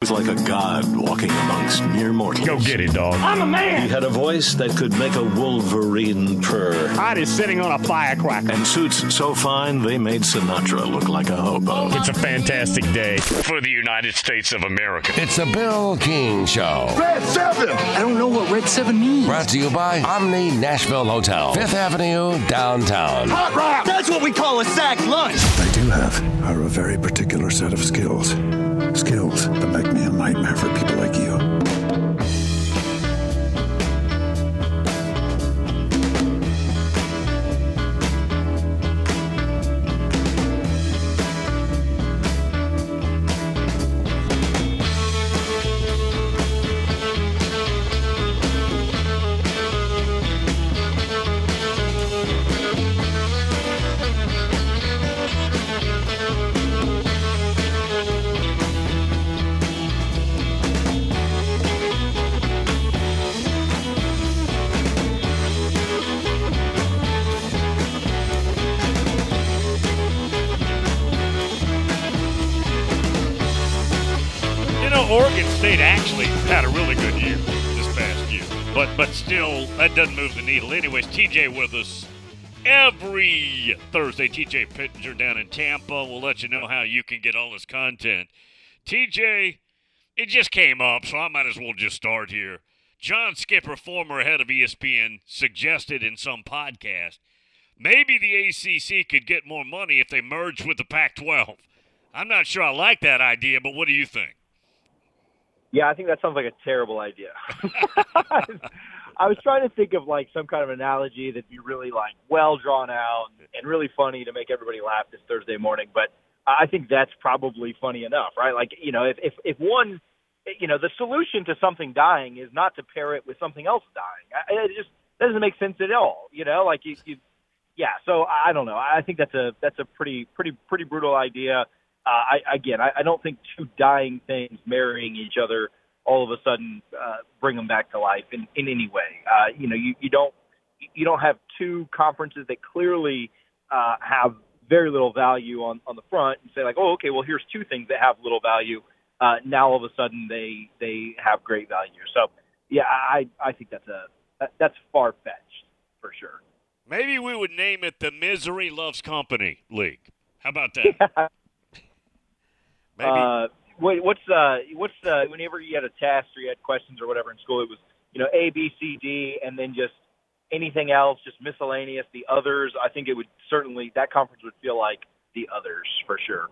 was like a god walking amongst mere mortals. Go get it, dog. I'm a man. He had a voice that could make a wolverine purr. Hot is sitting on a firecracker. And suits so fine they made Sinatra look like a hobo. It's a fantastic day for the United States of America. It's a Bill King Show. Red 7. I don't know what Red 7 means. Brought to you by Omni Nashville Hotel, Fifth Avenue, downtown. Hot rock. That's what we call a sack lunch. I do have are a very particular set of skills. Skills Oregon State actually had a really good year this past year, but but still, that doesn't move the needle. Anyways, TJ with us every Thursday. TJ Pittenger down in Tampa. We'll let you know how you can get all this content. TJ, it just came up, so I might as well just start here. John Skipper, former head of ESPN, suggested in some podcast maybe the ACC could get more money if they merged with the Pac 12. I'm not sure I like that idea, but what do you think? Yeah, I think that sounds like a terrible idea. I was trying to think of like some kind of analogy that'd be really like well drawn out and really funny to make everybody laugh this Thursday morning, but I think that's probably funny enough, right? Like, you know, if if if one you know, the solution to something dying is not to pair it with something else dying. I- It just that doesn't make sense at all, you know? Like you, you yeah, so I don't know. I think that's a that's a pretty pretty pretty brutal idea. Uh, I again, I, I don't think two dying things marrying each other all of a sudden uh, bring them back to life in, in any way. Uh, you know, you, you don't you don't have two conferences that clearly uh, have very little value on on the front and say like, oh, okay, well here's two things that have little value. Uh, now all of a sudden they they have great value. So yeah, I I think that's a that, that's far fetched for sure. Maybe we would name it the Misery Loves Company League. How about that? Maybe. Uh, what, what's uh, what's uh, whenever you had a test or you had questions or whatever in school, it was you know A, B, C, D, and then just anything else, just miscellaneous. The others, I think it would certainly that conference would feel like the others for sure.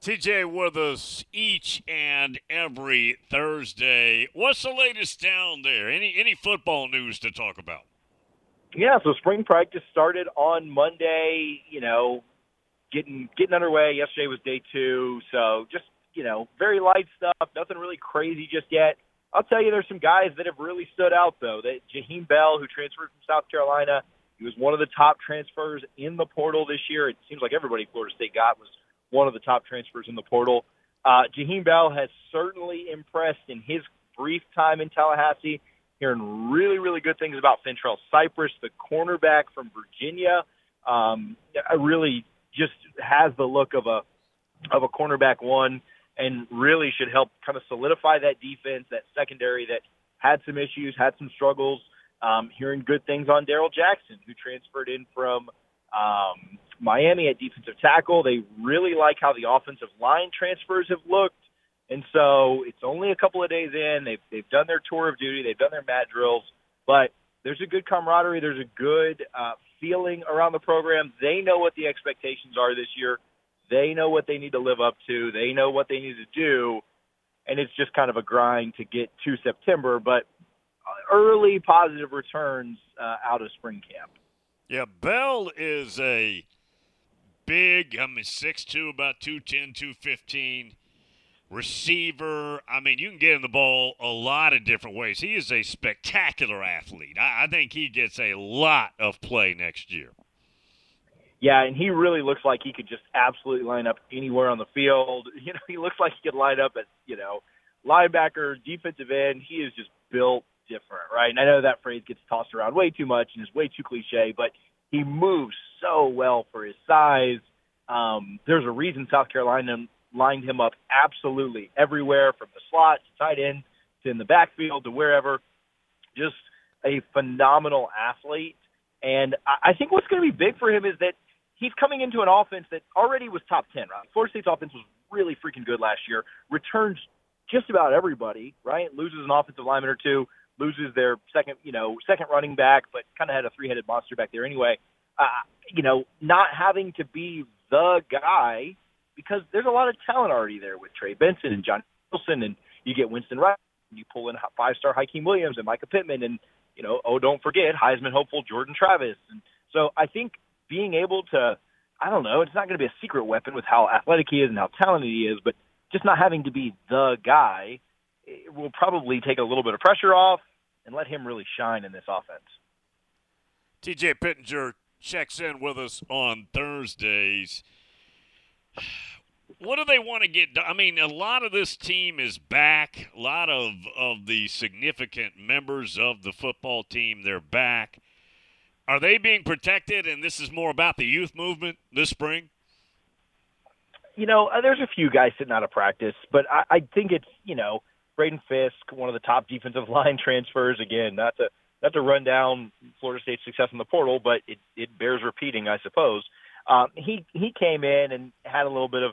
TJ with us each and every Thursday. What's the latest down there? Any any football news to talk about? Yeah, so spring practice started on Monday. You know, getting getting underway. Yesterday was day two, so just you know, very light stuff. Nothing really crazy just yet. I'll tell you, there's some guys that have really stood out though. That Jaheim Bell, who transferred from South Carolina, he was one of the top transfers in the portal this year. It seems like everybody Florida State got was one of the top transfers in the portal. Uh, Jaheim Bell has certainly impressed in his brief time in Tallahassee. Hearing really, really good things about Fentrell Cypress, the cornerback from Virginia. Um, I really just has the look of a of a cornerback one, and really should help kind of solidify that defense, that secondary that had some issues, had some struggles. Um, hearing good things on Darrell Jackson, who transferred in from um, Miami at defensive tackle. They really like how the offensive line transfers have looked. And so it's only a couple of days in. They've they've done their tour of duty. They've done their mat drills, but there's a good camaraderie. There's a good uh, feeling around the program. They know what the expectations are this year. They know what they need to live up to. They know what they need to do, and it's just kind of a grind to get to September. But early positive returns uh, out of spring camp. Yeah, Bell is a big, I mean, 6'2", about 210, 215 receiver. I mean, you can get him the ball a lot of different ways. He is a spectacular athlete. I, I think he gets a lot of play next year. Yeah, and he really looks like he could just absolutely line up anywhere on the field. You know, he looks like he could line up at, you know, linebacker, defensive end. He is just built different, right? And I know that phrase gets tossed around way too much and is way too cliche, but he moves so well for his size. Um, there's a reason South Carolina lined him up absolutely everywhere from the slot to tight end to in the backfield to wherever. Just a phenomenal athlete. And I think what's going to be big for him is that he's coming into an offense that already was top 10, right? Florida State's offense was really freaking good last year, returns just about everybody, right? Loses an offensive lineman or two, loses their second, you know, second running back, but kind of had a three-headed monster back there anyway. Uh, you know, not having to be the guy because there's a lot of talent already there with Trey Benson and John Wilson, and you get Winston Wright, and you pull in five-star Hykeem Williams and Micah Pittman, and you know, oh, don't forget Heisman hopeful Jordan Travis. And so I think being able to, I don't know, it's not going to be a secret weapon with how athletic he is and how talented he is, but just not having to be the guy will probably take a little bit of pressure off and let him really shine in this offense. TJ Pittenger checks in with us on Thursdays. What do they want to get done? I mean, a lot of this team is back. A lot of, of the significant members of the football team, they're back. Are they being protected, and this is more about the youth movement this spring? You know, uh, there's a few guys sitting out of practice, but I, I think it's, you know, Braden Fiske, one of the top defensive line transfers. Again, not to not to run down Florida State's success in the portal, but it, it bears repeating, I suppose. Um, he he came in and had a little bit of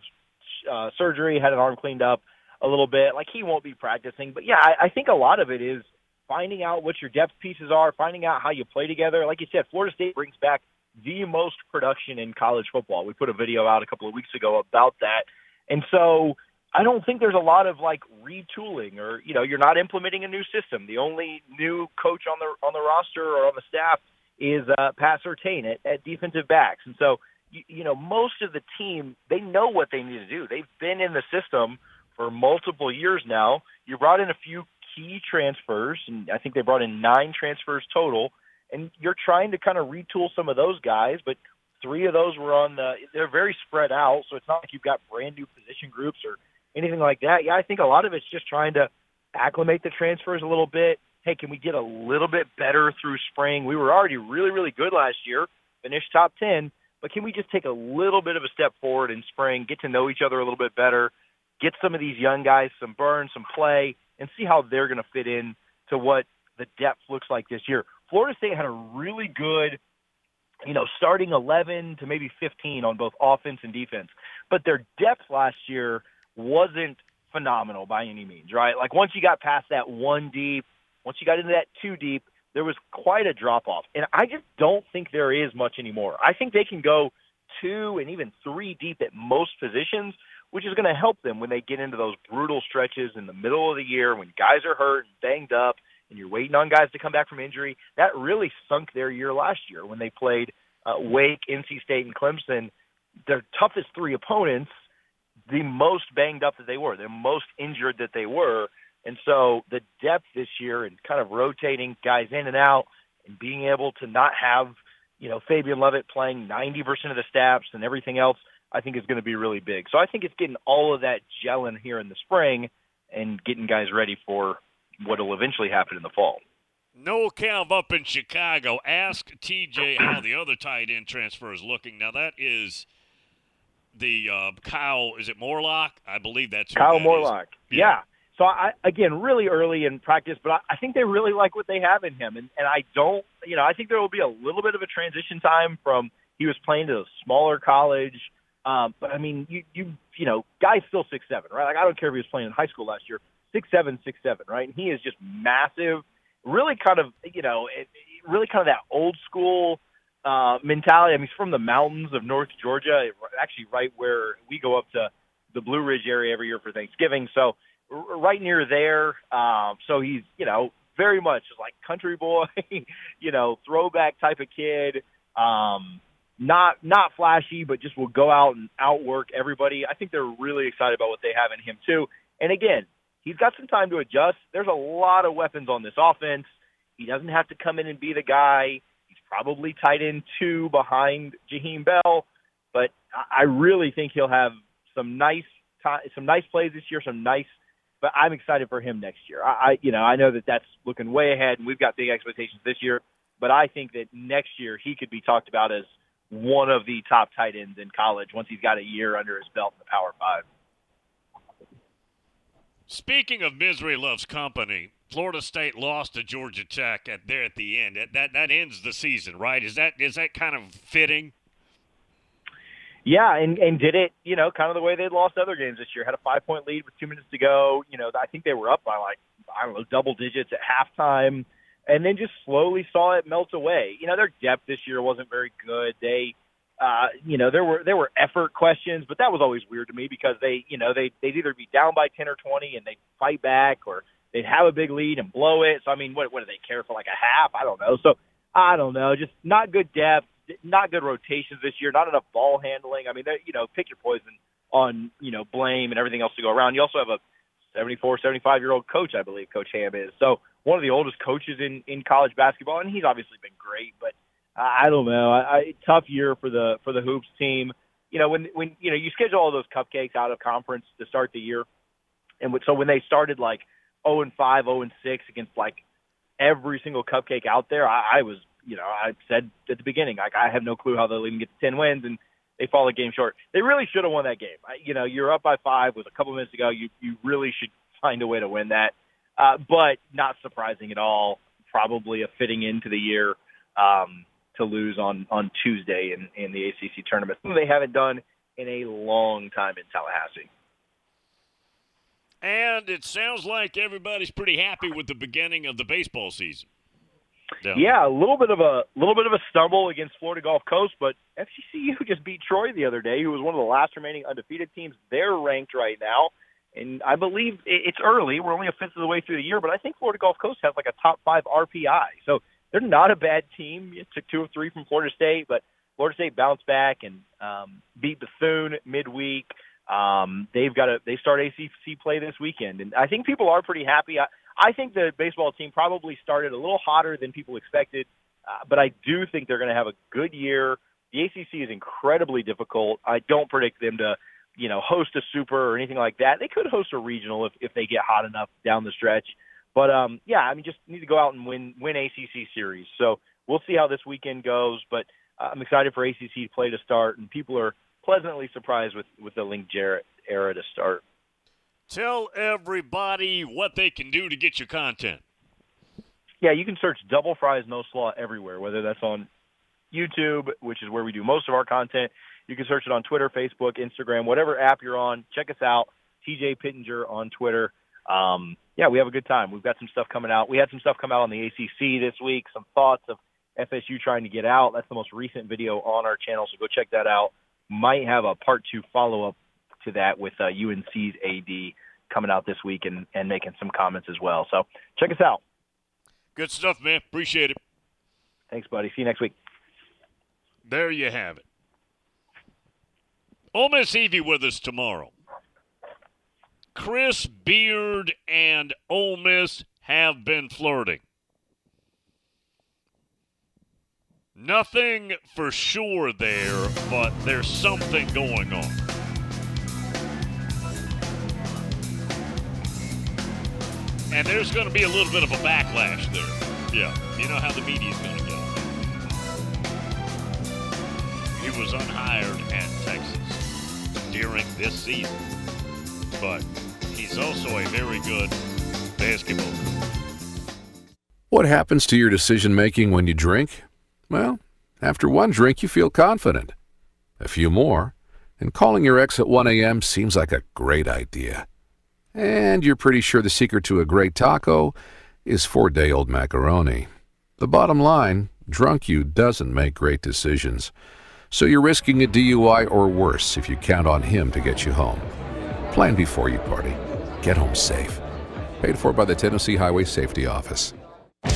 uh, surgery, had an arm cleaned up a little bit. Like he won't be practicing, but yeah, I, I think a lot of it is finding out what your depth pieces are, finding out how you play together. Like you said, Florida State brings back the most production in college football. We put a video out a couple of weeks ago about that, and so I don't think there's a lot of like retooling or you know you're not implementing a new system. The only new coach on the on the roster or on the staff is uh, Pat Surtain at, at defensive backs, and so you, you know most of the team they know what they need to do. They've been in the system for multiple years now. You brought in a few key transfers, and I think they brought in nine transfers total, and you're trying to kind of retool some of those guys, but three of those were on the they're very spread out, so it's not like you've got brand new position groups or anything like that. Yeah, I think a lot of it's just trying to acclimate the transfers a little bit. Hey, can we get a little bit better through spring? We were already really, really good last year, finished top 10, but can we just take a little bit of a step forward in spring, get to know each other a little bit better, get some of these young guys some burn, some play, and see how they're going to fit in to what the depth looks like this year. Florida State had a really good, you know, starting 11 to maybe 15 on both offense and defense, but their depth last year – wasn't phenomenal by any means, right? Like once you got past that one deep, once you got into that two deep, there was quite a drop off. And I just don't think there is much anymore. I think they can go two and even three deep at most positions, which is going to help them when they get into those brutal stretches in the middle of the year when guys are hurt and banged up and you're waiting on guys to come back from injury. That really sunk their year last year when they played uh, Wake, NC State, and Clemson. Their toughest three opponents the most banged up that they were, the most injured that they were. And so the depth this year and kind of rotating guys in and out and being able to not have, you know, Fabian Lovett playing 90% of the snaps and everything else, I think is going to be really big. So I think it's getting all of that gelling here in the spring and getting guys ready for what will eventually happen in the fall. Noel Calv up in Chicago. Ask TJ how the other tight end transfer is looking. Now that is – the uh, Kyle. Is it Morlock? I believe that's Kyle that Morlock. Yeah. yeah. So I again really early in practice, but I, I think they really like what they have in him, and and I don't, you know, I think there will be a little bit of a transition time from he was playing to a smaller college. Um, but I mean, you you you know, guy's still six seven, right? Like I don't care if he was playing in high school last year, six seven, six seven, right? And he is just massive, really kind of you know, it, really kind of that old school uh, mentality. I mean, he's from the mountains of North Georgia, actually right where we go up to the Blue Ridge area every year for Thanksgiving. So right near there. Um, so he's, you know, very much like country boy, you know, throwback type of kid. Um, not not flashy, but just will go out and outwork everybody. I think they're really excited about what they have in him too. And again, he's got some time to adjust. There's a lot of weapons on this offense. He doesn't have to come in and be the guy He's probably tight end two behind Jaheim Bell, but I really think he'll have some nice some nice plays this year, some nice. But I'm excited for him next year. I, I you know I know that that's looking way ahead, and we've got big expectations this year. But I think that next year he could be talked about as one of the top tight ends in college once he's got a year under his belt in the Power Five. Speaking of misery loves company, Florida State lost to Georgia Tech at there at the end. That, that that ends the season, right? Is that is that kind of fitting? Yeah, and and did it, you know, kind of the way they'd lost other games this year. Had a five point lead with two minutes to go. You know, I think they were up by like I don't know double digits at halftime, and then just slowly saw it melt away. You know, their depth this year wasn't very good. They, uh, you know, there were there were effort questions, but that was always weird to me because they, you know, they they'd either be down by ten or twenty and they fight back, or they'd have a big lead and blow it. So I mean, what what do they care for like a half? I don't know. So I don't know, just not good depth not good rotations this year, not enough ball handling. I mean, you know, pick your poison on, you know, blame and everything else to go around. You also have a 74, 75 year old coach, I believe Coach Ham is. So one of the oldest coaches in, in college basketball, and he's obviously been great, but I don't know. I, I tough year for the, for the hoops team. You know, when, when, you know, you schedule all those cupcakes out of conference to start the year. And so when they started like 0 and 5, 0 and 6 against like every single cupcake out there, I, I was you know, I said at the beginning, like I have no clue how they'll even get to ten wins, and they fall a game short. They really should have won that game. I, you know, you're up by five with a couple minutes to go. You you really should find a way to win that. Uh, but not surprising at all. Probably a fitting into the year um, to lose on on Tuesday in in the ACC tournament. They haven't done in a long time in Tallahassee. And it sounds like everybody's pretty happy with the beginning of the baseball season. Yeah. yeah, a little bit of a little bit of a stumble against Florida Gulf Coast, but FGCU just beat Troy the other day, who was one of the last remaining undefeated teams. They're ranked right now, and I believe it's early. We're only a fifth of the way through the year, but I think Florida Gulf Coast has like a top five RPI, so they're not a bad team. It took two or three from Florida State, but Florida State bounced back and um, beat Bethune midweek. Um, they've got a they start ACC play this weekend, and I think people are pretty happy. I, I think the baseball team probably started a little hotter than people expected, uh, but I do think they're going to have a good year. The ACC is incredibly difficult. I don't predict them to, you know, host a super or anything like that. They could host a regional if if they get hot enough down the stretch. But um, yeah, I mean, just need to go out and win win ACC series. So we'll see how this weekend goes. But uh, I'm excited for ACC play to start, and people are pleasantly surprised with with the Link Jarrett era to start. Tell everybody what they can do to get your content. Yeah, you can search Double Fries No Slaw everywhere, whether that's on YouTube, which is where we do most of our content. You can search it on Twitter, Facebook, Instagram, whatever app you're on. Check us out, TJ Pittenger on Twitter. Um, yeah, we have a good time. We've got some stuff coming out. We had some stuff come out on the ACC this week, some thoughts of FSU trying to get out. That's the most recent video on our channel, so go check that out. Might have a part two follow up to that with uh, UNC's AD coming out this week and, and making some comments as well. So check us out. Good stuff, man. Appreciate it. Thanks, buddy. See you next week. There you have it. Ole Miss Evie with us tomorrow. Chris Beard and Ole Miss have been flirting. Nothing for sure there, but there's something going on. And there's going to be a little bit of a backlash there. Yeah, you know how the media's going to go. He was unhired at Texas during this season, but he's also a very good basketball What happens to your decision making when you drink? Well, after one drink, you feel confident. A few more, and calling your ex at 1 a.m. seems like a great idea. And you're pretty sure the secret to a great taco is four day old macaroni. The bottom line drunk you doesn't make great decisions. So you're risking a DUI or worse if you count on him to get you home. Plan before you party. Get home safe. Paid for by the Tennessee Highway Safety Office.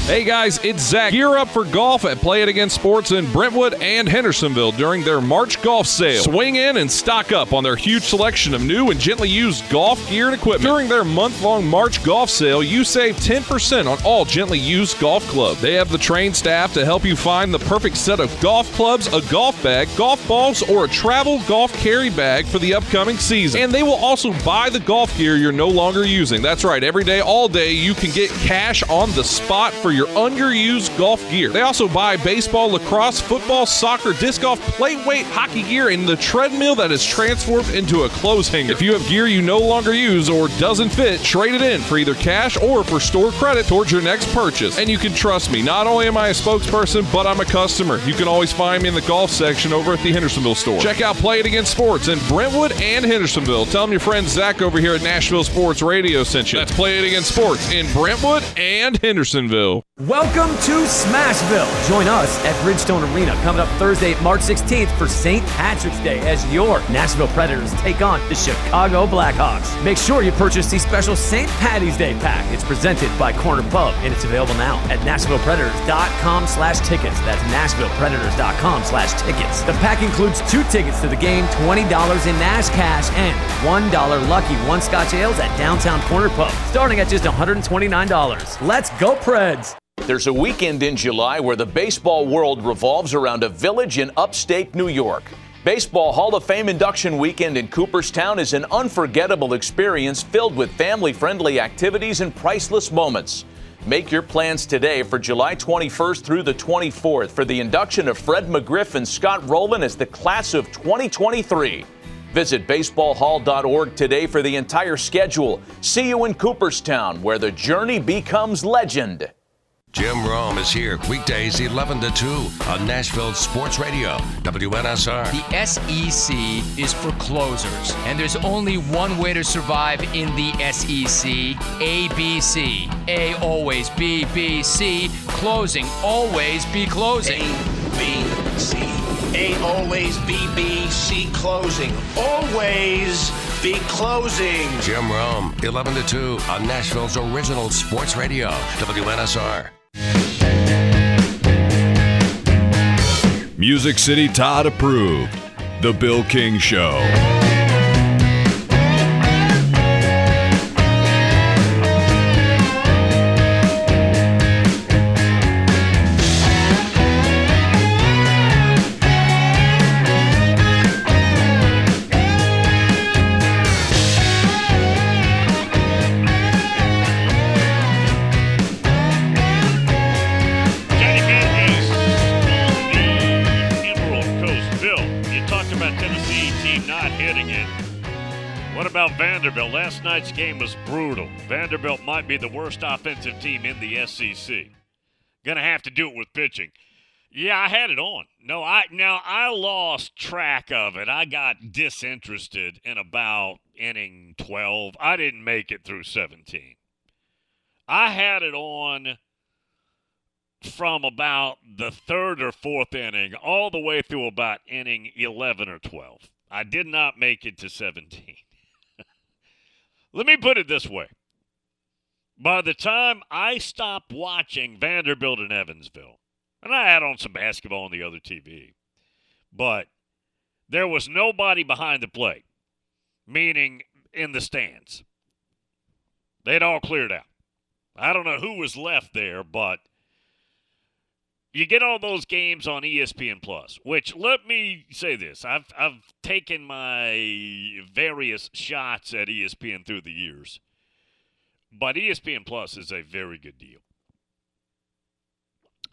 Hey guys, it's Zach. Gear up for golf at Play It Again Sports in Brentwood and Hendersonville during their March golf sale. Swing in and stock up on their huge selection of new and gently used golf gear and equipment. During their month long March golf sale, you save 10% on all gently used golf clubs. They have the trained staff to help you find the perfect set of golf clubs, a golf bag, golf balls, or a travel golf carry bag for the upcoming season. And they will also buy the golf gear you're no longer using. That's right, every day, all day, you can get cash on the spot for your underused golf gear. They also buy baseball, lacrosse, football, soccer, disc golf, plate weight, hockey gear, and the treadmill that is transformed into a clothes hanger. If you have gear you no longer use or doesn't fit, trade it in for either cash or for store credit towards your next purchase. And you can trust me, not only am I a spokesperson, but I'm a customer. You can always find me in the golf section over at the Hendersonville store. Check out Play It Again Sports in Brentwood and Hendersonville. Tell them your friend Zach over here at Nashville Sports Radio sent you. That's Play It Again Sports in Brentwood and Hendersonville will Welcome to Smashville. Join us at Bridgestone Arena coming up Thursday, March 16th for St. Patrick's Day as your Nashville Predators take on the Chicago Blackhawks. Make sure you purchase the special St. Patty's Day pack. It's presented by Corner Pub and it's available now at NashvillePredators.com slash tickets. That's NashvillePredators.com slash tickets. The pack includes two tickets to the game, $20 in Nash cash, and $1 lucky one Scotch ales at Downtown Corner Pub, starting at just $129. Let's go, Preds! There's a weekend in July where the baseball world revolves around a village in upstate New York. Baseball Hall of Fame induction weekend in Cooperstown is an unforgettable experience filled with family friendly activities and priceless moments. Make your plans today for July 21st through the 24th for the induction of Fred McGriff and Scott Rolen as the class of 2023. Visit baseballhall.org today for the entire schedule. See you in Cooperstown, where the journey becomes legend. Jim Rome is here weekdays 11 to 2 on Nashville Sports Radio, WNSR. The SEC is for closers, and there's only one way to survive in the SEC ABC. A always B, B, C. Closing, always be closing. A, B, C. A always B, B, C. Closing. Always be closing. Jim Rome, 11 to 2 on Nashville's original sports radio, WNSR. Music City Todd approved. The Bill King Show. About Tennessee team not hitting it. What about Vanderbilt? Last night's game was brutal. Vanderbilt might be the worst offensive team in the SEC. Gonna have to do it with pitching. Yeah, I had it on. No, I now I lost track of it. I got disinterested in about inning 12. I didn't make it through 17. I had it on from about the third or fourth inning all the way through about inning 11 or 12. I did not make it to 17. Let me put it this way. By the time I stopped watching Vanderbilt and Evansville, and I had on some basketball on the other TV, but there was nobody behind the plate, meaning in the stands. They'd all cleared out. I don't know who was left there, but you get all those games on ESPN Plus, which let me say this. I've I've taken my various shots at ESPN through the years. But ESPN Plus is a very good deal.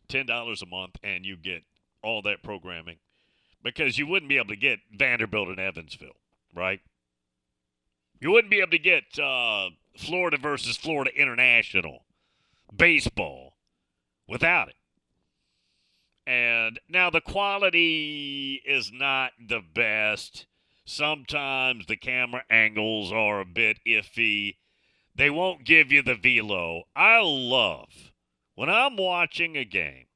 $10 a month and you get all that programming because you wouldn't be able to get Vanderbilt and Evansville, right? You wouldn't be able to get uh, Florida versus Florida International baseball without it. And now the quality is not the best. Sometimes the camera angles are a bit iffy. They won't give you the velo. I love when I'm watching a game.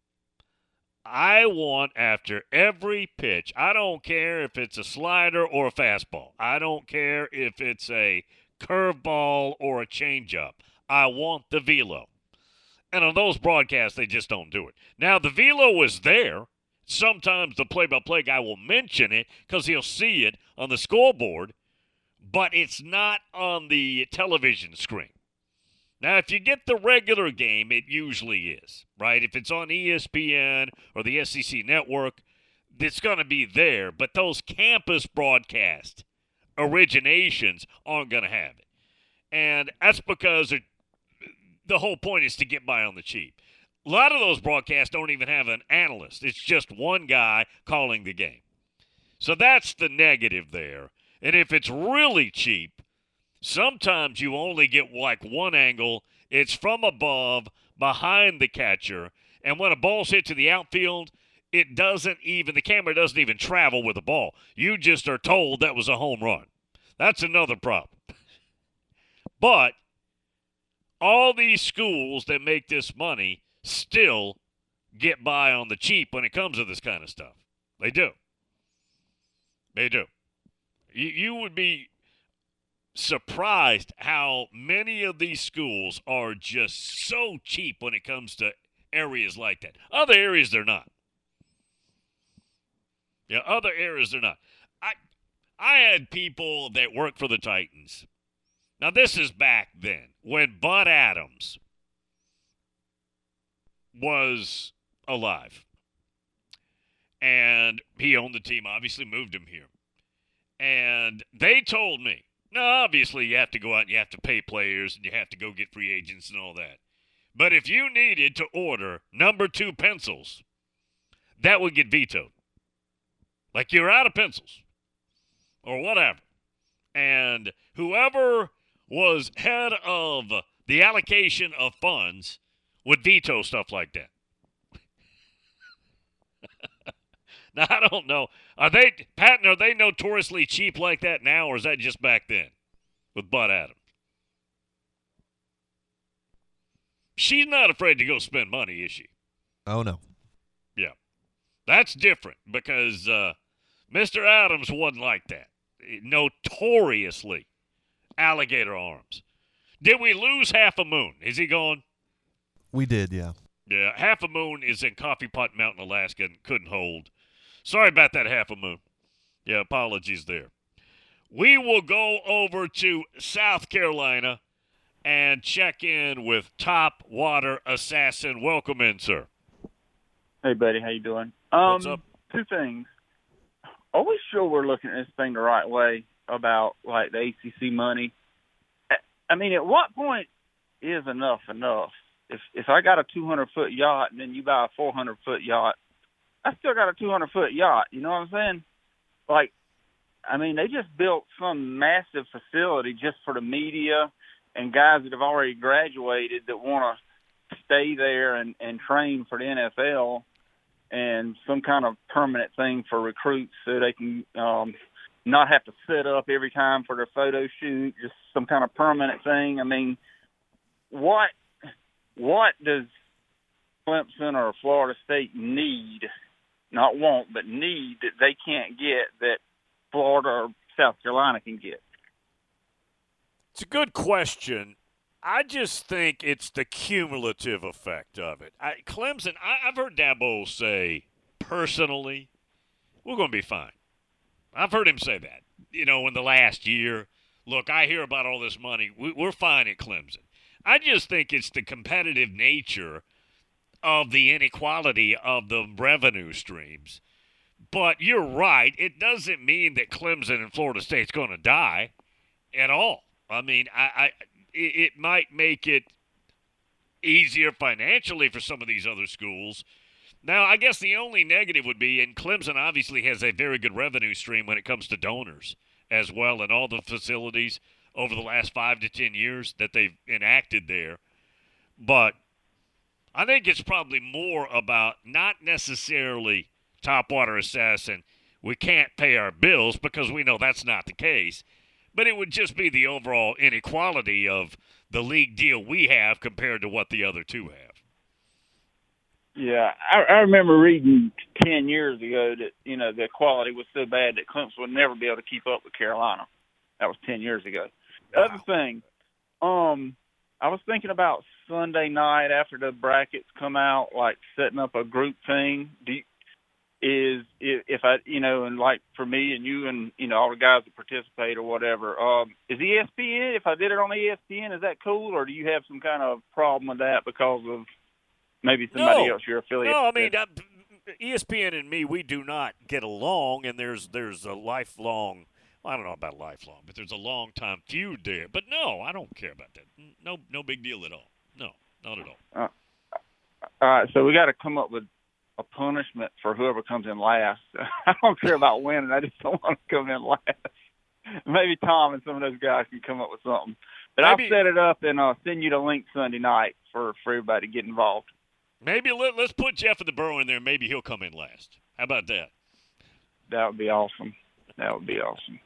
I want after every pitch, I don't care if it's a slider or a fastball. I don't care if it's a curveball or a changeup. I want the velo. And on those broadcasts, they just don't do it. Now, the velo was there. Sometimes the play by play guy will mention it because he'll see it on the scoreboard, but it's not on the television screen. Now, if you get the regular game, it usually is, right? If it's on ESPN or the SEC network, it's going to be there, but those campus broadcast originations aren't going to have it. And that's because it the whole point is to get by on the cheap. A lot of those broadcasts don't even have an analyst. It's just one guy calling the game. So that's the negative there. And if it's really cheap, sometimes you only get like one angle. It's from above, behind the catcher. And when a ball's hit to the outfield, it doesn't even, the camera doesn't even travel with the ball. You just are told that was a home run. That's another problem. But all these schools that make this money still get by on the cheap when it comes to this kind of stuff. They do. They do. You, you would be surprised how many of these schools are just so cheap when it comes to areas like that. Other areas, they're not. Yeah, other areas, they're not. I, I had people that work for the Titans. Now, this is back then when Bud Adams was alive. And he owned the team, obviously moved him here. And they told me, now, obviously, you have to go out and you have to pay players and you have to go get free agents and all that. But if you needed to order number two pencils, that would get vetoed. Like you're out of pencils or whatever. And whoever was head of the allocation of funds would veto stuff like that. now I don't know. Are they Patton? Are they notoriously cheap like that now, or is that just back then with Bud Adams? She's not afraid to go spend money, is she? Oh no. Yeah, that's different because uh, Mr. Adams wasn't like that. Notoriously, alligator arms. Did we lose half a moon? Is he gone? We did, yeah. Yeah, half a moon is in Coffee Pot Mountain, Alaska, and couldn't hold. Sorry about that half a moon. Yeah, apologies there. We will go over to South Carolina and check in with Top Water Assassin. Welcome in, sir. Hey, buddy, how you doing? Um, What's up? Two things. Are we sure we're looking at this thing the right way about like the ACC money? I mean, at what point is enough enough? If if I got a 200 foot yacht and then you buy a 400 foot yacht, I still got a 200 foot yacht. You know what I'm saying? Like, I mean, they just built some massive facility just for the media and guys that have already graduated that want to stay there and and train for the NFL and some kind of permanent thing for recruits so they can um not have to set up every time for their photo shoot, just some kind of permanent thing. I mean, what what does Clemson or Florida State need, not want, but need that they can't get that Florida or South Carolina can get? It's a good question. I just think it's the cumulative effect of it. I, Clemson, I, I've heard Dabo say personally, we're going to be fine. I've heard him say that. You know, in the last year, look, I hear about all this money. We, we're fine at Clemson. I just think it's the competitive nature of the inequality of the revenue streams. But you're right. It doesn't mean that Clemson and Florida State's going to die at all. I mean, I, I it might make it easier financially for some of these other schools. Now, I guess the only negative would be, and Clemson obviously has a very good revenue stream when it comes to donors as well, and all the facilities over the last five to ten years that they've enacted there. But I think it's probably more about not necessarily Topwater Assassin. We can't pay our bills because we know that's not the case. But it would just be the overall inequality of the league deal we have compared to what the other two have. Yeah, I, I remember reading ten years ago that you know the quality was so bad that Clemson would never be able to keep up with Carolina. That was ten years ago. The Other thing, um, I was thinking about Sunday night after the brackets come out, like setting up a group thing. Do you, is if, if I, you know, and like for me and you and you know all the guys that participate or whatever, um, is ESPN? If I did it on ESPN, is that cool, or do you have some kind of problem with that because of maybe somebody no. else you're affiliated? No, I mean, uh, ESPN and me, we do not get along, and there's there's a lifelong. I don't know about lifelong, but there's a long time feud there. But no, I don't care about that. No, no big deal at all. No, not at all. Uh, All right, so we got to come up with a punishment for whoever comes in last. I don't care about winning. I just don't want to come in last. Maybe Tom and some of those guys can come up with something. But Maybe- I'll set it up and I'll send you the link Sunday night for for everybody to get involved. Maybe let, let's put Jeff of the Burrow in there. Maybe he'll come in last. How about that? That would be awesome. That would be awesome.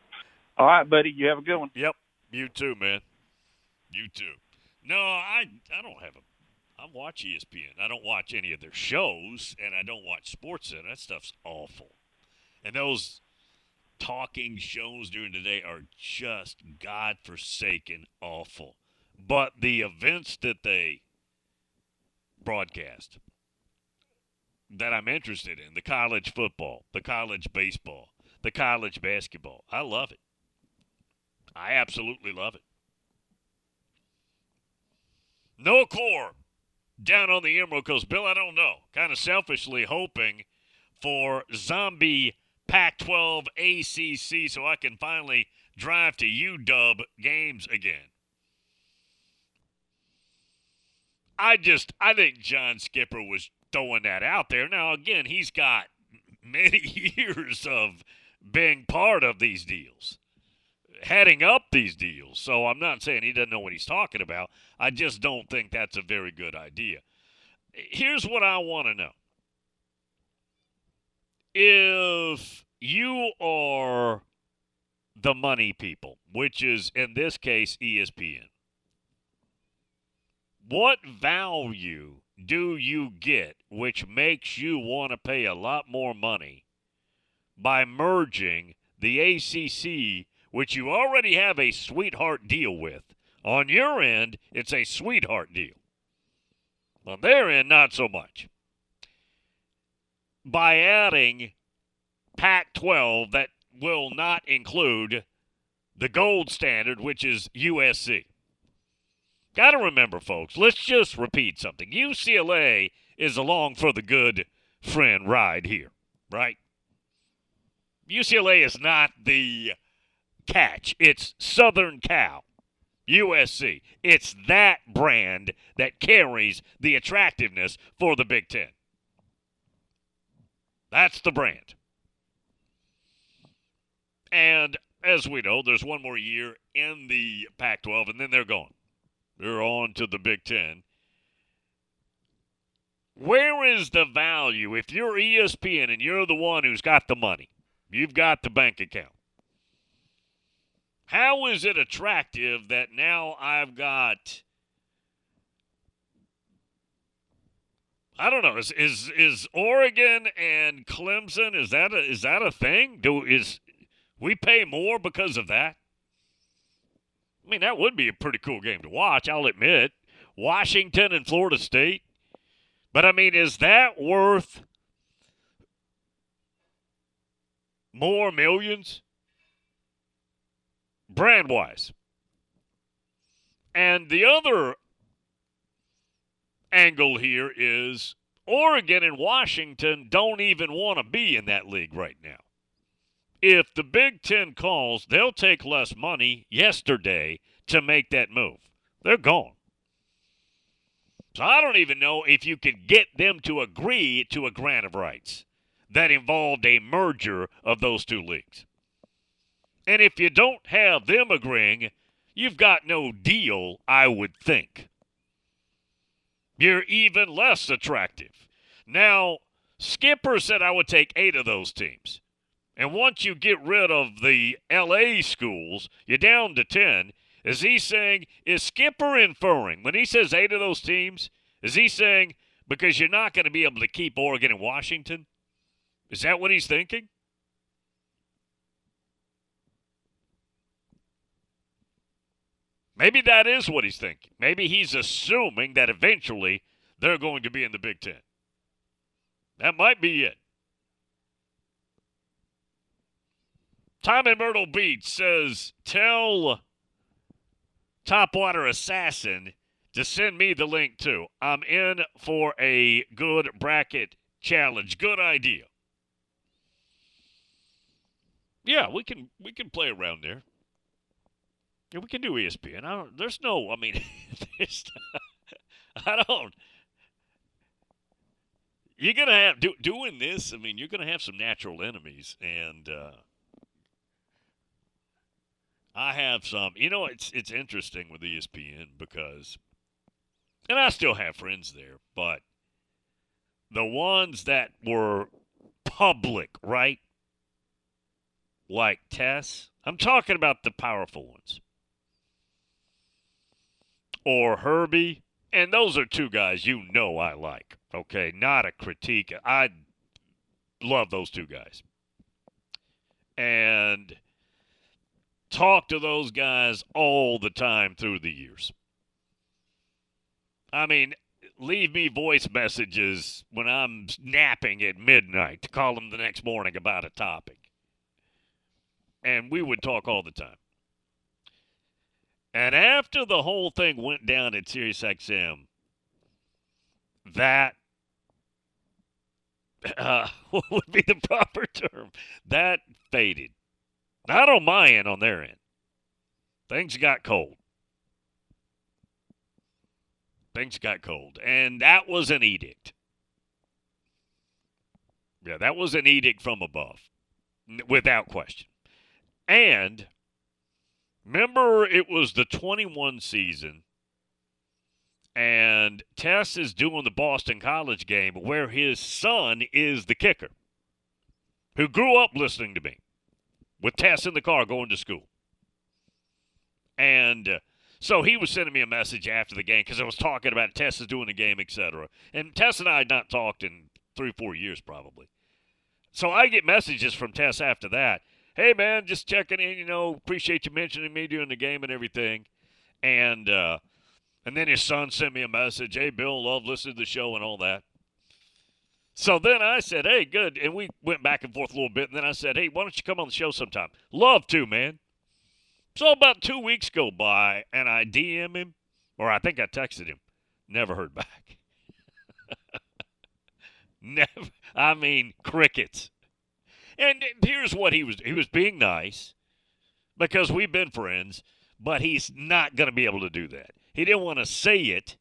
All right, buddy. You have a good one. Yep. You too, man. You too. No, I I don't have a. I watch ESPN. I don't watch any of their shows, and I don't watch Sports Center. That stuff's awful. And those talking shows during the day are just godforsaken awful. But the events that they broadcast that I'm interested in, the college football, the college baseball, the college basketball, I love it. I absolutely love it. No Core down on the Emerald Coast. Bill, I don't know. Kind of selfishly hoping for zombie Pac 12 ACC so I can finally drive to UW games again. I just, I think John Skipper was throwing that out there. Now, again, he's got many years of being part of these deals heading up these deals. So I'm not saying he doesn't know what he's talking about. I just don't think that's a very good idea. Here's what I want to know. If you are the money people, which is in this case ESPN, what value do you get which makes you want to pay a lot more money by merging the ACC which you already have a sweetheart deal with. On your end, it's a sweetheart deal. On their end, not so much. By adding Pac 12 that will not include the gold standard, which is USC. Got to remember, folks, let's just repeat something. UCLA is along for the good friend ride here, right? UCLA is not the catch. It's Southern Cal, USC. It's that brand that carries the attractiveness for the Big Ten. That's the brand. And as we know, there's one more year in the Pac 12, and then they're gone. They're on to the Big Ten. Where is the value if you're ESPN and you're the one who's got the money? You've got the bank account. How is it attractive that now I've got I don't know. Is is is Oregon and Clemson is that a, is that a thing? Do is we pay more because of that? I mean, that would be a pretty cool game to watch, I'll admit. Washington and Florida State. But I mean, is that worth more millions? brand wise. And the other angle here is Oregon and Washington don't even want to be in that league right now. If the Big Ten calls, they'll take less money yesterday to make that move. They're gone. So I don't even know if you could get them to agree to a grant of rights that involved a merger of those two leagues. And if you don't have them agreeing, you've got no deal, I would think. You're even less attractive. Now, Skipper said I would take eight of those teams. And once you get rid of the LA schools, you're down to 10. Is he saying, is Skipper inferring, when he says eight of those teams, is he saying because you're not going to be able to keep Oregon and Washington? Is that what he's thinking? Maybe that is what he's thinking. Maybe he's assuming that eventually they're going to be in the Big Ten. That might be it. Tom Myrtle Beach says, Tell Topwater Assassin to send me the link too. I'm in for a good bracket challenge. Good idea. Yeah, we can we can play around there. Yeah, we can do ESPN. I don't. There's no. I mean, there's. I don't. you're gonna have do, doing this. I mean, you're gonna have some natural enemies, and uh, I have some. You know, it's it's interesting with ESPN because, and I still have friends there, but the ones that were public, right? Like Tess. I'm talking about the powerful ones. Or Herbie. And those are two guys you know I like. Okay, not a critique. I love those two guys. And talk to those guys all the time through the years. I mean, leave me voice messages when I'm napping at midnight to call them the next morning about a topic. And we would talk all the time. And after the whole thing went down at SiriusXM, that uh, what would be the proper term? That faded. Not on my end, on their end. Things got cold. Things got cold. And that was an edict. Yeah, that was an edict from above, without question. And remember, it was the 21 season, and Tess is doing the Boston College game where his son is the kicker, who grew up listening to me with Tess in the car going to school. And uh, so he was sending me a message after the game because I was talking about Tess is doing the game, etc. And Tess and I had not talked in three, four years probably. So I get messages from Tess after that. Hey man, just checking in. You know, appreciate you mentioning me during the game and everything. And uh, and then his son sent me a message. Hey Bill, love listening to the show and all that. So then I said, hey, good. And we went back and forth a little bit. And then I said, hey, why don't you come on the show sometime? Love to, man. So about two weeks go by, and I DM him, or I think I texted him. Never heard back. Never. I mean, crickets. And here's what he was he was being nice because we've been friends, but he's not going to be able to do that. He didn't want to say it.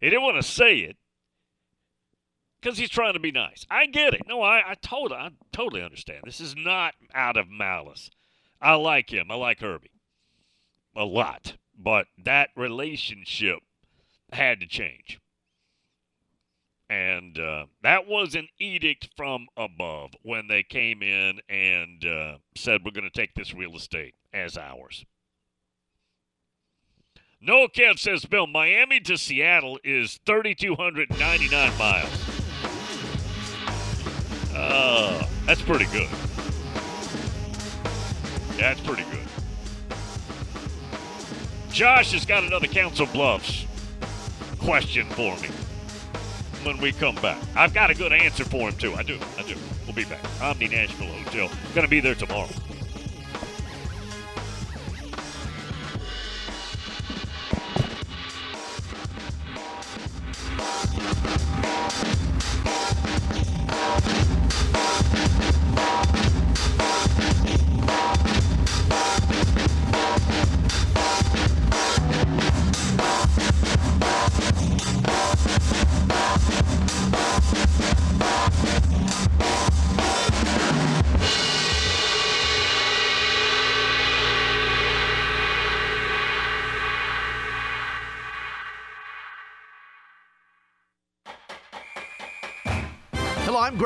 He didn't want to say it because he's trying to be nice. I get it. No, I, I told I totally understand. This is not out of malice. I like him. I like Herbie a lot, but that relationship had to change. And uh, that was an edict from above when they came in and uh, said, We're going to take this real estate as ours. Noah Kev says, Bill, Miami to Seattle is 3,299 miles. Uh, that's pretty good. That's pretty good. Josh has got another Council Bluffs question for me when we come back. I've got a good answer for him, too. I do. I do. We'll be back. Omni Nashville Hotel. Going to be there tomorrow.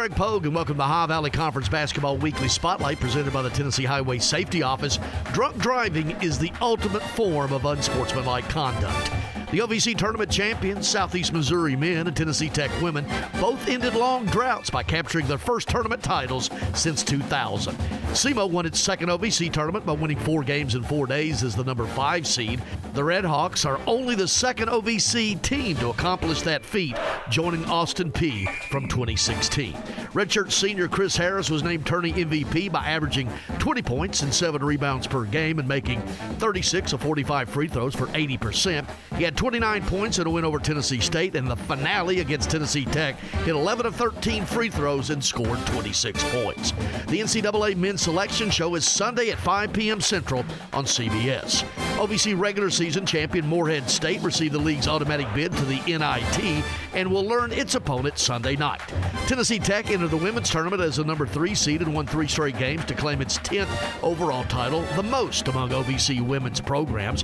Greg Pogue, and welcome to the Ohio Valley Conference Basketball Weekly Spotlight presented by the Tennessee Highway Safety Office. Drunk driving is the ultimate form of unsportsmanlike conduct. The OVC tournament champions, Southeast Missouri men and Tennessee Tech women, both ended long droughts by capturing their first tournament titles since 2000. SEMO won its second OVC tournament by winning four games in four days as the number five seed. The Red Hawks are only the second OVC team to accomplish that feat, joining Austin Peay from 2016. Redshirt senior Chris Harris was named tourney MVP by averaging 20 points and seven rebounds per game and making 36 of 45 free throws for 80%. He had 29 points in a win over Tennessee State, and the finale against Tennessee Tech hit 11 of 13 free throws and scored 26 points. The NCAA men's selection show is Sunday at 5 p.m. Central on CBS. OVC regular season champion Morehead State received the league's automatic bid to the NIT and will learn its opponent Sunday night. Tennessee Tech entered the women's tournament as the number three seed and won three straight games to claim its 10th overall title, the most among OVC women's programs.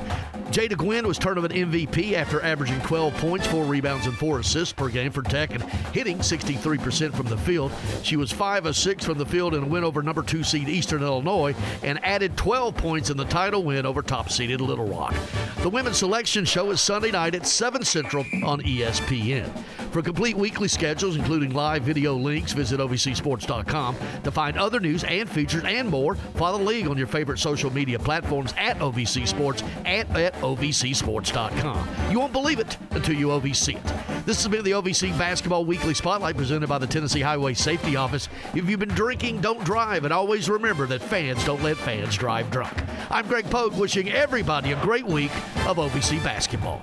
Jada Gwynn was tournament MVP after averaging 12 points, 4 rebounds, and 4 assists per game for Tech and hitting 63% from the field. She was 5 of 6 from the field in a win over number 2 seed Eastern Illinois and added 12 points in the title win over top seeded Little Rock. The women's selection show is Sunday night at 7 Central on ESPN. For complete weekly schedules, including live video links, visit OVCSports.com. To find other news and features and more, follow the league on your favorite social media platforms at OVC Sports and at OVCSports.com. You won't believe it until you OVC it. This has been the OVC Basketball Weekly Spotlight presented by the Tennessee Highway Safety Office. If you've been drinking, don't drive, and always remember that fans don't let fans drive drunk. I'm Greg Pogue, wishing everybody a great week of OVC basketball.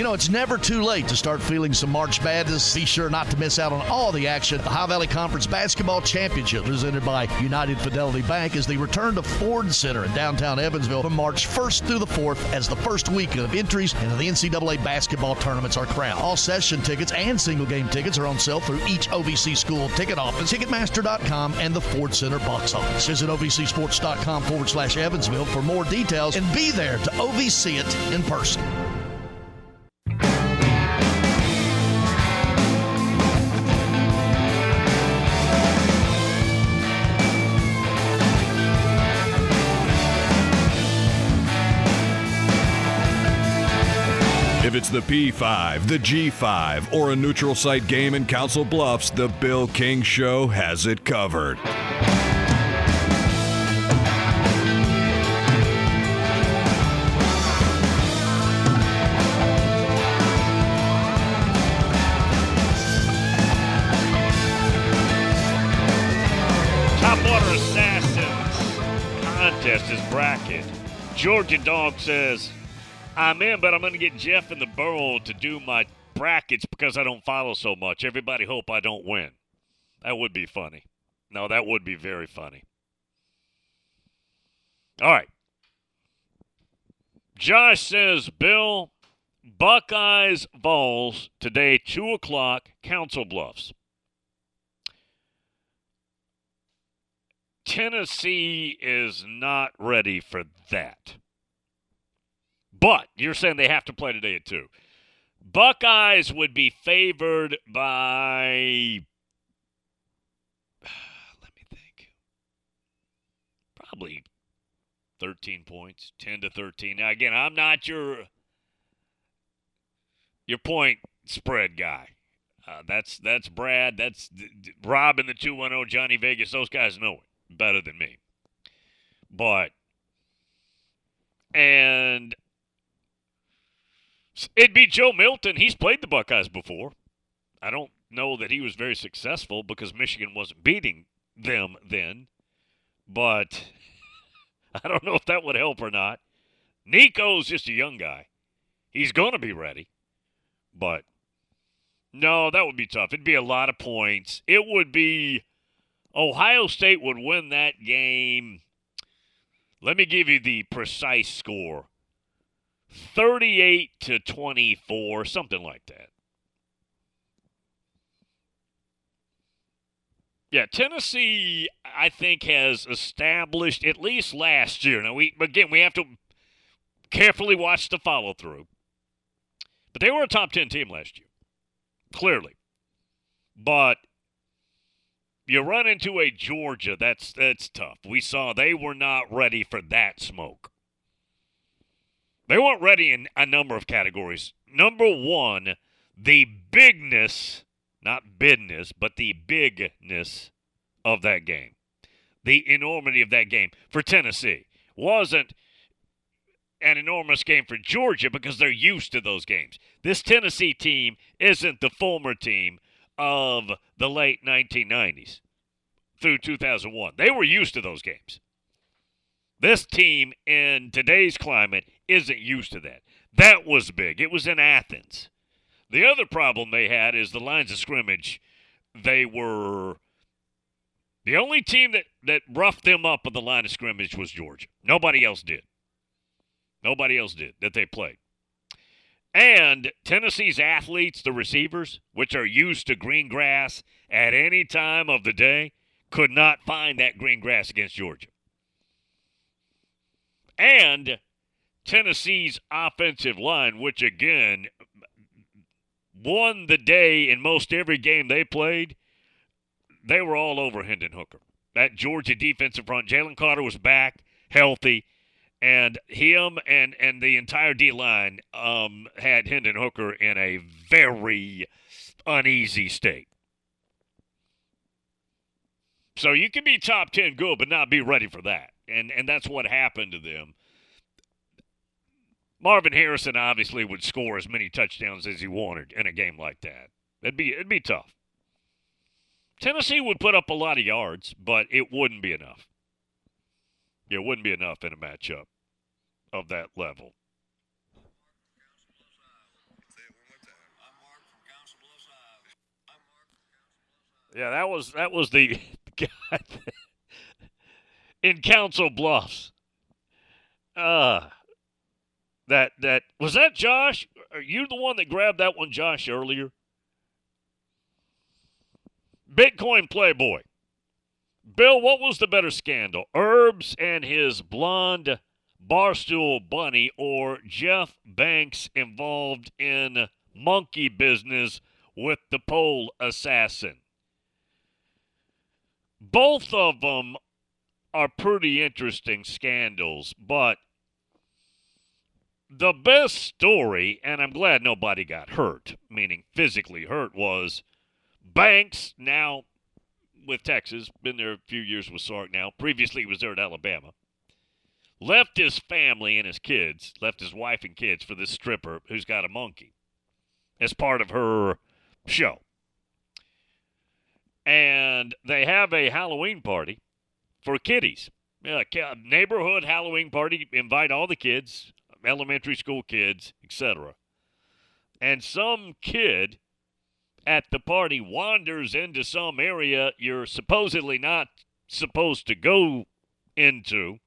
You know, it's never too late to start feeling some March Madness. Be sure not to miss out on all the action. The Ohio Valley Conference Basketball Championship, presented by United Fidelity Bank, is the return to Ford Center in downtown Evansville from March 1st through the 4th as the first week of entries into the NCAA basketball tournaments are crowned. All session tickets and single game tickets are on sale through each OVC school ticket office, Ticketmaster.com, and the Ford Center box office. Visit OVCSports.com forward slash Evansville for more details and be there to OVC it in person. The P5, the G5, or a neutral site game in Council Bluffs, the Bill King Show has it covered. Assassins contest is bracket. Georgia Dog says, I'm in, but I'm going to get Jeff in the Burrow to do my brackets because I don't follow so much. Everybody hope I don't win. That would be funny. No, that would be very funny. All right. Josh says, Bill, Buckeyes Vols today, 2 o'clock, Council Bluffs. Tennessee is not ready for that. But you're saying they have to play today at 2. Buckeyes would be favored by. Let me think. Probably 13 points, 10 to 13. Now, again, I'm not your your point spread guy. Uh, that's that's Brad. That's D- D- Rob in the 210, Johnny Vegas. Those guys know it better than me. But, and it'd be Joe Milton. He's played the Buckeyes before. I don't know that he was very successful because Michigan wasn't beating them then. But I don't know if that would help or not. Nico's just a young guy. He's going to be ready. But no, that would be tough. It'd be a lot of points. It would be Ohio State would win that game. Let me give you the precise score 38 to 24, something like that. Yeah, Tennessee, I think, has established at least last year. Now, we again, we have to carefully watch the follow through. But they were a top 10 team last year, clearly. But you run into a Georgia, that's that's tough. We saw they were not ready for that smoke. They weren't ready in a number of categories. Number one, the bigness, not bidness, but the bigness of that game. The enormity of that game for Tennessee wasn't an enormous game for Georgia because they're used to those games. This Tennessee team isn't the former team of the late 1990s through 2001. They were used to those games. This team in today's climate isn't used to that. That was big. It was in Athens. The other problem they had is the lines of scrimmage. They were the only team that, that roughed them up on the line of scrimmage was Georgia. Nobody else did. Nobody else did that they played. And Tennessee's athletes, the receivers, which are used to green grass at any time of the day, could not find that green grass against Georgia. And Tennessee's offensive line, which again won the day in most every game they played, they were all over Hendon Hooker. That Georgia defensive front, Jalen Carter was back, healthy, and him and and the entire D line um, had Hendon Hooker in a very uneasy state. So you can be top ten good, but not be ready for that, and and that's what happened to them. Marvin Harrison obviously would score as many touchdowns as he wanted in a game like that. It'd be it'd be tough. Tennessee would put up a lot of yards, but it wouldn't be enough. It wouldn't be enough in a matchup of that level. Yeah, that was that was the guy in Council Bluffs. Uh that that was that Josh? Are you the one that grabbed that one, Josh, earlier? Bitcoin Playboy. Bill, what was the better scandal? Herbs and his blonde barstool bunny or Jeff Banks involved in monkey business with the pole assassin? Both of them are pretty interesting scandals, but the best story, and I'm glad nobody got hurt, meaning physically hurt, was Banks, now with Texas, been there a few years with Sark now. Previously, was there at Alabama. Left his family and his kids, left his wife and kids for this stripper who's got a monkey as part of her show. And they have a Halloween party for kiddies. Yeah, neighborhood Halloween party. Invite all the kids, elementary school kids, etc. And some kid at the party wanders into some area you're supposedly not supposed to go into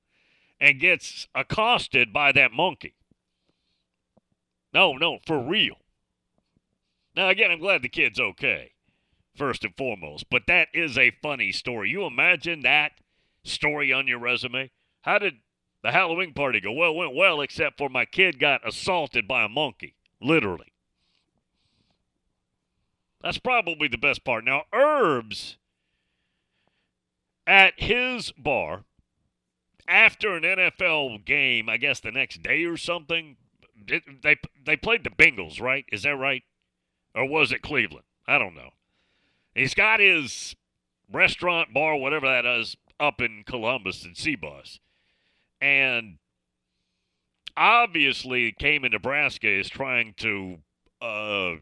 and gets accosted by that monkey. No, no, for oh. real. Now, again, I'm glad the kid's okay, first and foremost, but that is a funny story. You imagine that story on your resume? How did the Halloween party go? Well, went well, except for my kid got assaulted by a monkey, literally. That's probably the best part. Now, Herbs at his bar after an NFL game, I guess the next day or something, they they played the Bengals, right? Is that right? Or was it Cleveland? I don't know. He's got his restaurant, bar, whatever that is, up in Columbus and C-Bus. And obviously, Cayman, Nebraska is trying to uh,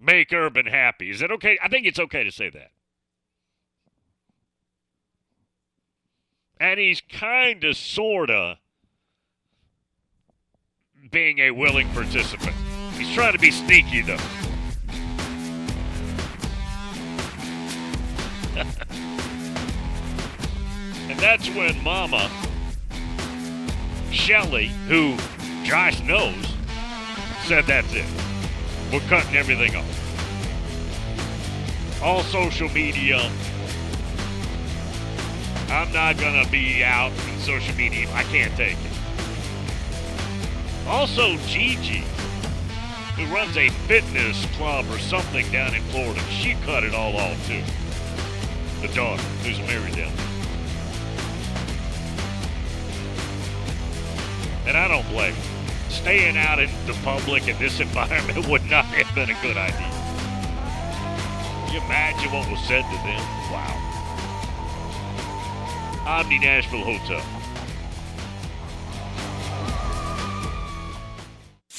make Urban happy. Is it okay? I think it's okay to say that. And he's kind of, sort of being a willing participant. He's trying to be sneaky, though. And that's when Mama Shelly, who Josh knows, said that's it. We're cutting everything off. All social media. I'm not to be out in social media. I can't take it. Also, Gigi, who runs a fitness club or something down in Florida, she cut it all off too. The daughter, who's married them. And I don't blame staying out in the public in this environment would not have been a good idea. Can you imagine what was said to them? Wow. Omni Nashville Hotel.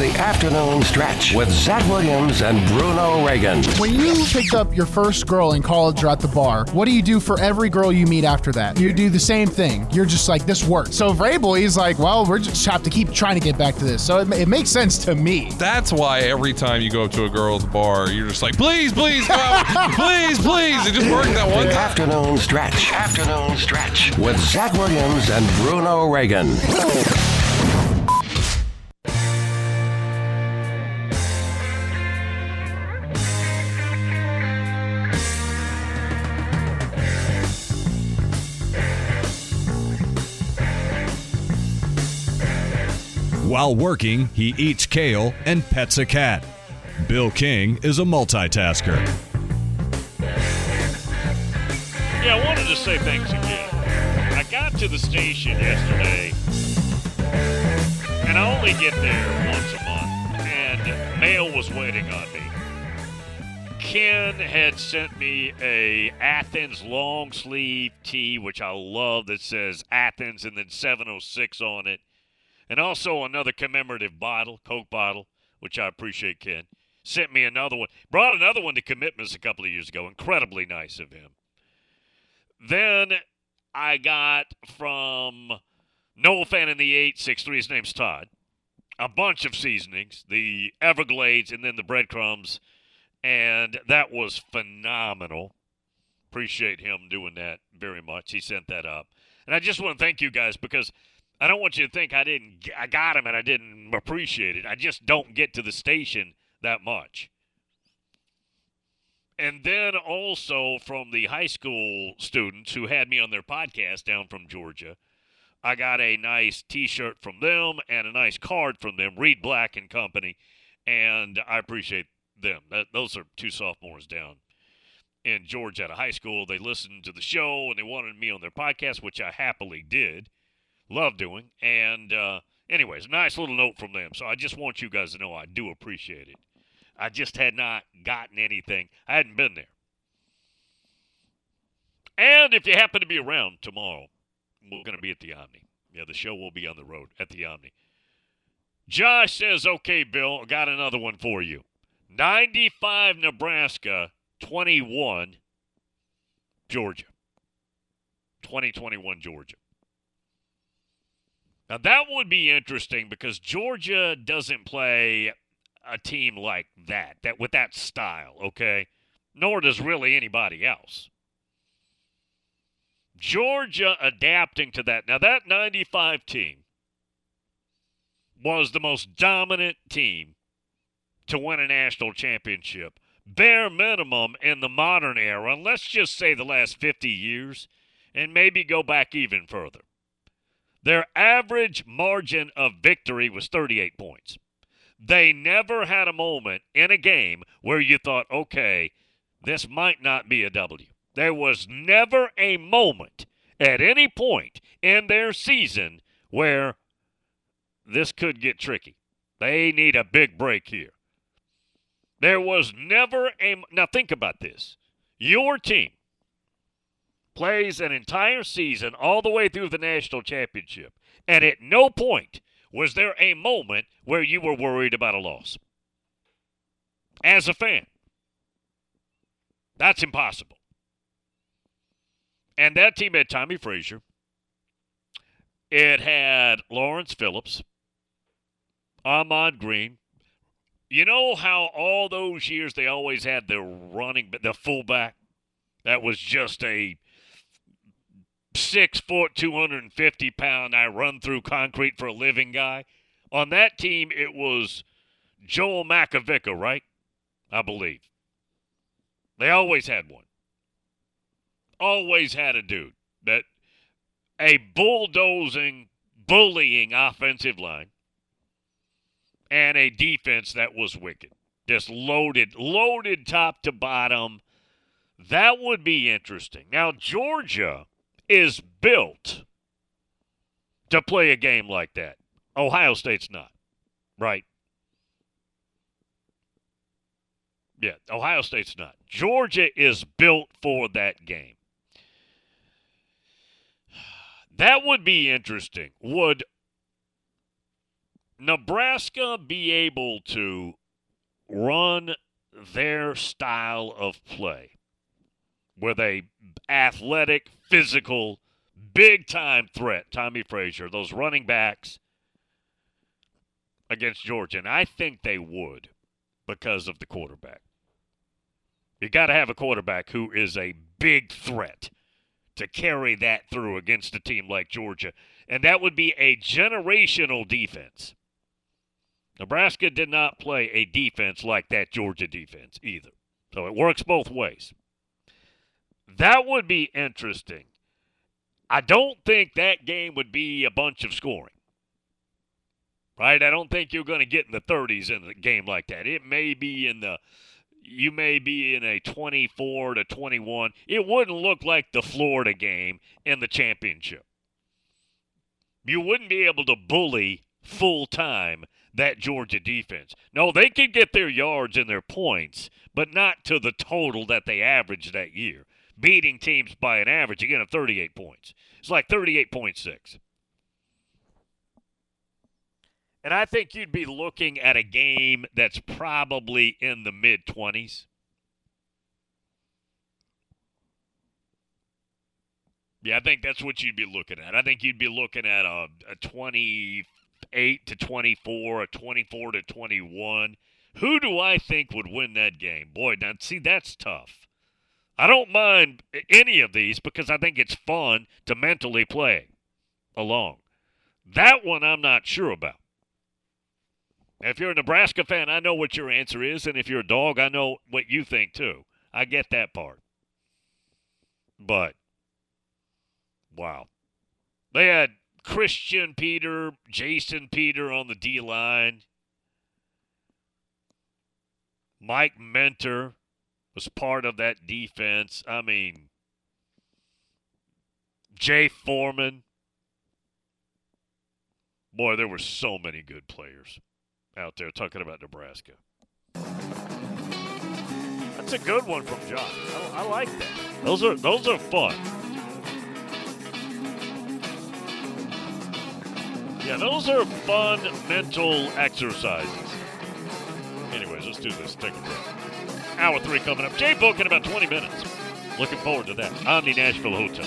It's the afternoon stretch with Zach Williams and Bruno Reagan. When you picked up your first girl in college or at the bar, what do you do for every girl you meet after that? You do the same thing. You're just like, this worked. So Vrabel, he's like, well, we're just have to keep trying to get back to this. So it, it makes sense to me. That's why every time you go up to a girl at the bar, you're just like, please, please, go, please, please. It just worked that one time. afternoon stretch. Afternoon stretch with Zach Williams and Bruno Reagan. While working, he eats kale and pets a cat. Bill King is a multitasker. Yeah, I wanted to say thanks again. I got to the station yesterday, and I only get there once a month, and mail was waiting on me. Ken had sent me a Athens long sleeve tee, which I love, that says Athens and then 706 on it, and also another commemorative bottle, Coke bottle, which I appreciate. Ken sent me another one, brought another one to Commitments a couple of years ago. Incredibly nice of him. Then I got from Noel Fan in the 863, his name's Todd, a bunch of seasonings, the Everglades and then the breadcrumbs, and that was phenomenal. Appreciate him doing that very much. He sent that up. And I just want to thank you guys because I don't want you to think I didn't I got him and I didn't appreciate it. I just don't get to the station that much. And then also from the high school students who had me on their podcast down from Georgia, I got a nice T-shirt from them and a nice card from them, Reed Black and Company, and I appreciate them. That, those are two sophomores down in Georgia at a high school. They listened to the show and they wanted me on their podcast, which I happily did. Love doing. And uh, anyways, nice little note from them. So I just want you guys to know I do appreciate it. I just had not gotten anything. I hadn't been there. And if you happen to be around tomorrow, we're going to be at the Omni. Yeah, the show will be on the road at the Omni. Josh says, okay, Bill, got another one for you. 95 Nebraska, 21 Georgia. 2021 Georgia. Now that would be interesting because Georgia doesn't play a team like that, that with that style, okay? Nor does really anybody else. Georgia adapting to that. Now that 95 team was the most dominant team to win a national championship. Bare minimum in the modern era, let's just say the last 50 years, and maybe go back even further. Their average margin of victory was 38 points. They never had a moment in a game where you thought, okay, this might not be a W. There was never a moment at any point in their season where this could get tricky. They need a big break here. There was never a. Now, think about this. Your team plays an entire season all the way through the national championship, and at no point was there a moment where you were worried about a loss. As a fan, that's impossible. And that team had Tommie Frazier. It had Lawrence Phillips, Ahman Green. You know how all those years they always had the running, the fullback that was just a six foot, 250 pound, I run through concrete for a living guy. On that team, it was Joel Makovicka, right? I believe. They always had one. Always had a dude that a bulldozing, bullying offensive line and a defense that was wicked. Just loaded, loaded top to bottom. That would be interesting. Now, Georgia is built to play a game like that. Ohio State's not, right? Yeah, Ohio State's not. Georgia is built for that game. That would be interesting. Would Nebraska be able to run their style of play with a athletic, physical, big time threat, Tommie Frazier, those running backs against Georgia. And I think they would because of the quarterback. You got to have a quarterback who is a big threat to carry that through against a team like Georgia. And that would be a generational defense. Nebraska did not play a defense like that Georgia defense either. So it works both ways. That would be interesting. I don't think that game would be a bunch of scoring. Right? I don't think you're going to get in the 30s in a game like that. It may be in the you may be in a 24 to 21. It wouldn't look like the Florida game in the championship. You wouldn't be able to bully full time that Georgia defense. No, they could get their yards and their points, but not to the total that they averaged that year beating teams by an average again of 38 points. It's like 38.6. And I think you'd be looking at a game that's probably in the mid 20s. Yeah, I think that's what you'd be looking at. I think you'd be looking at a, a 28 to 24, a 24 to 21. Who do I think would win that game? Boy, now see, that's tough. I don't mind any of these because I think it's fun to mentally play along. That one I'm not sure about. If you're a Nebraska fan, I know what your answer is, and if you're a dog, I know what you think too. I get that part. But wow. They had Christian Peter, Jason Peter on the D line. Mike Minter, was part of that defense. I mean, Jay Foreman. Boy, there were so many good players out there talking about Nebraska. That's a good one from John. I, I like that. Those are those are fun. Yeah, those are fun mental exercises. Anyways, let's do this. Take a break. Hour three coming up. Jay Book in about 20 minutes. Looking forward to that on the Nashville Hotel.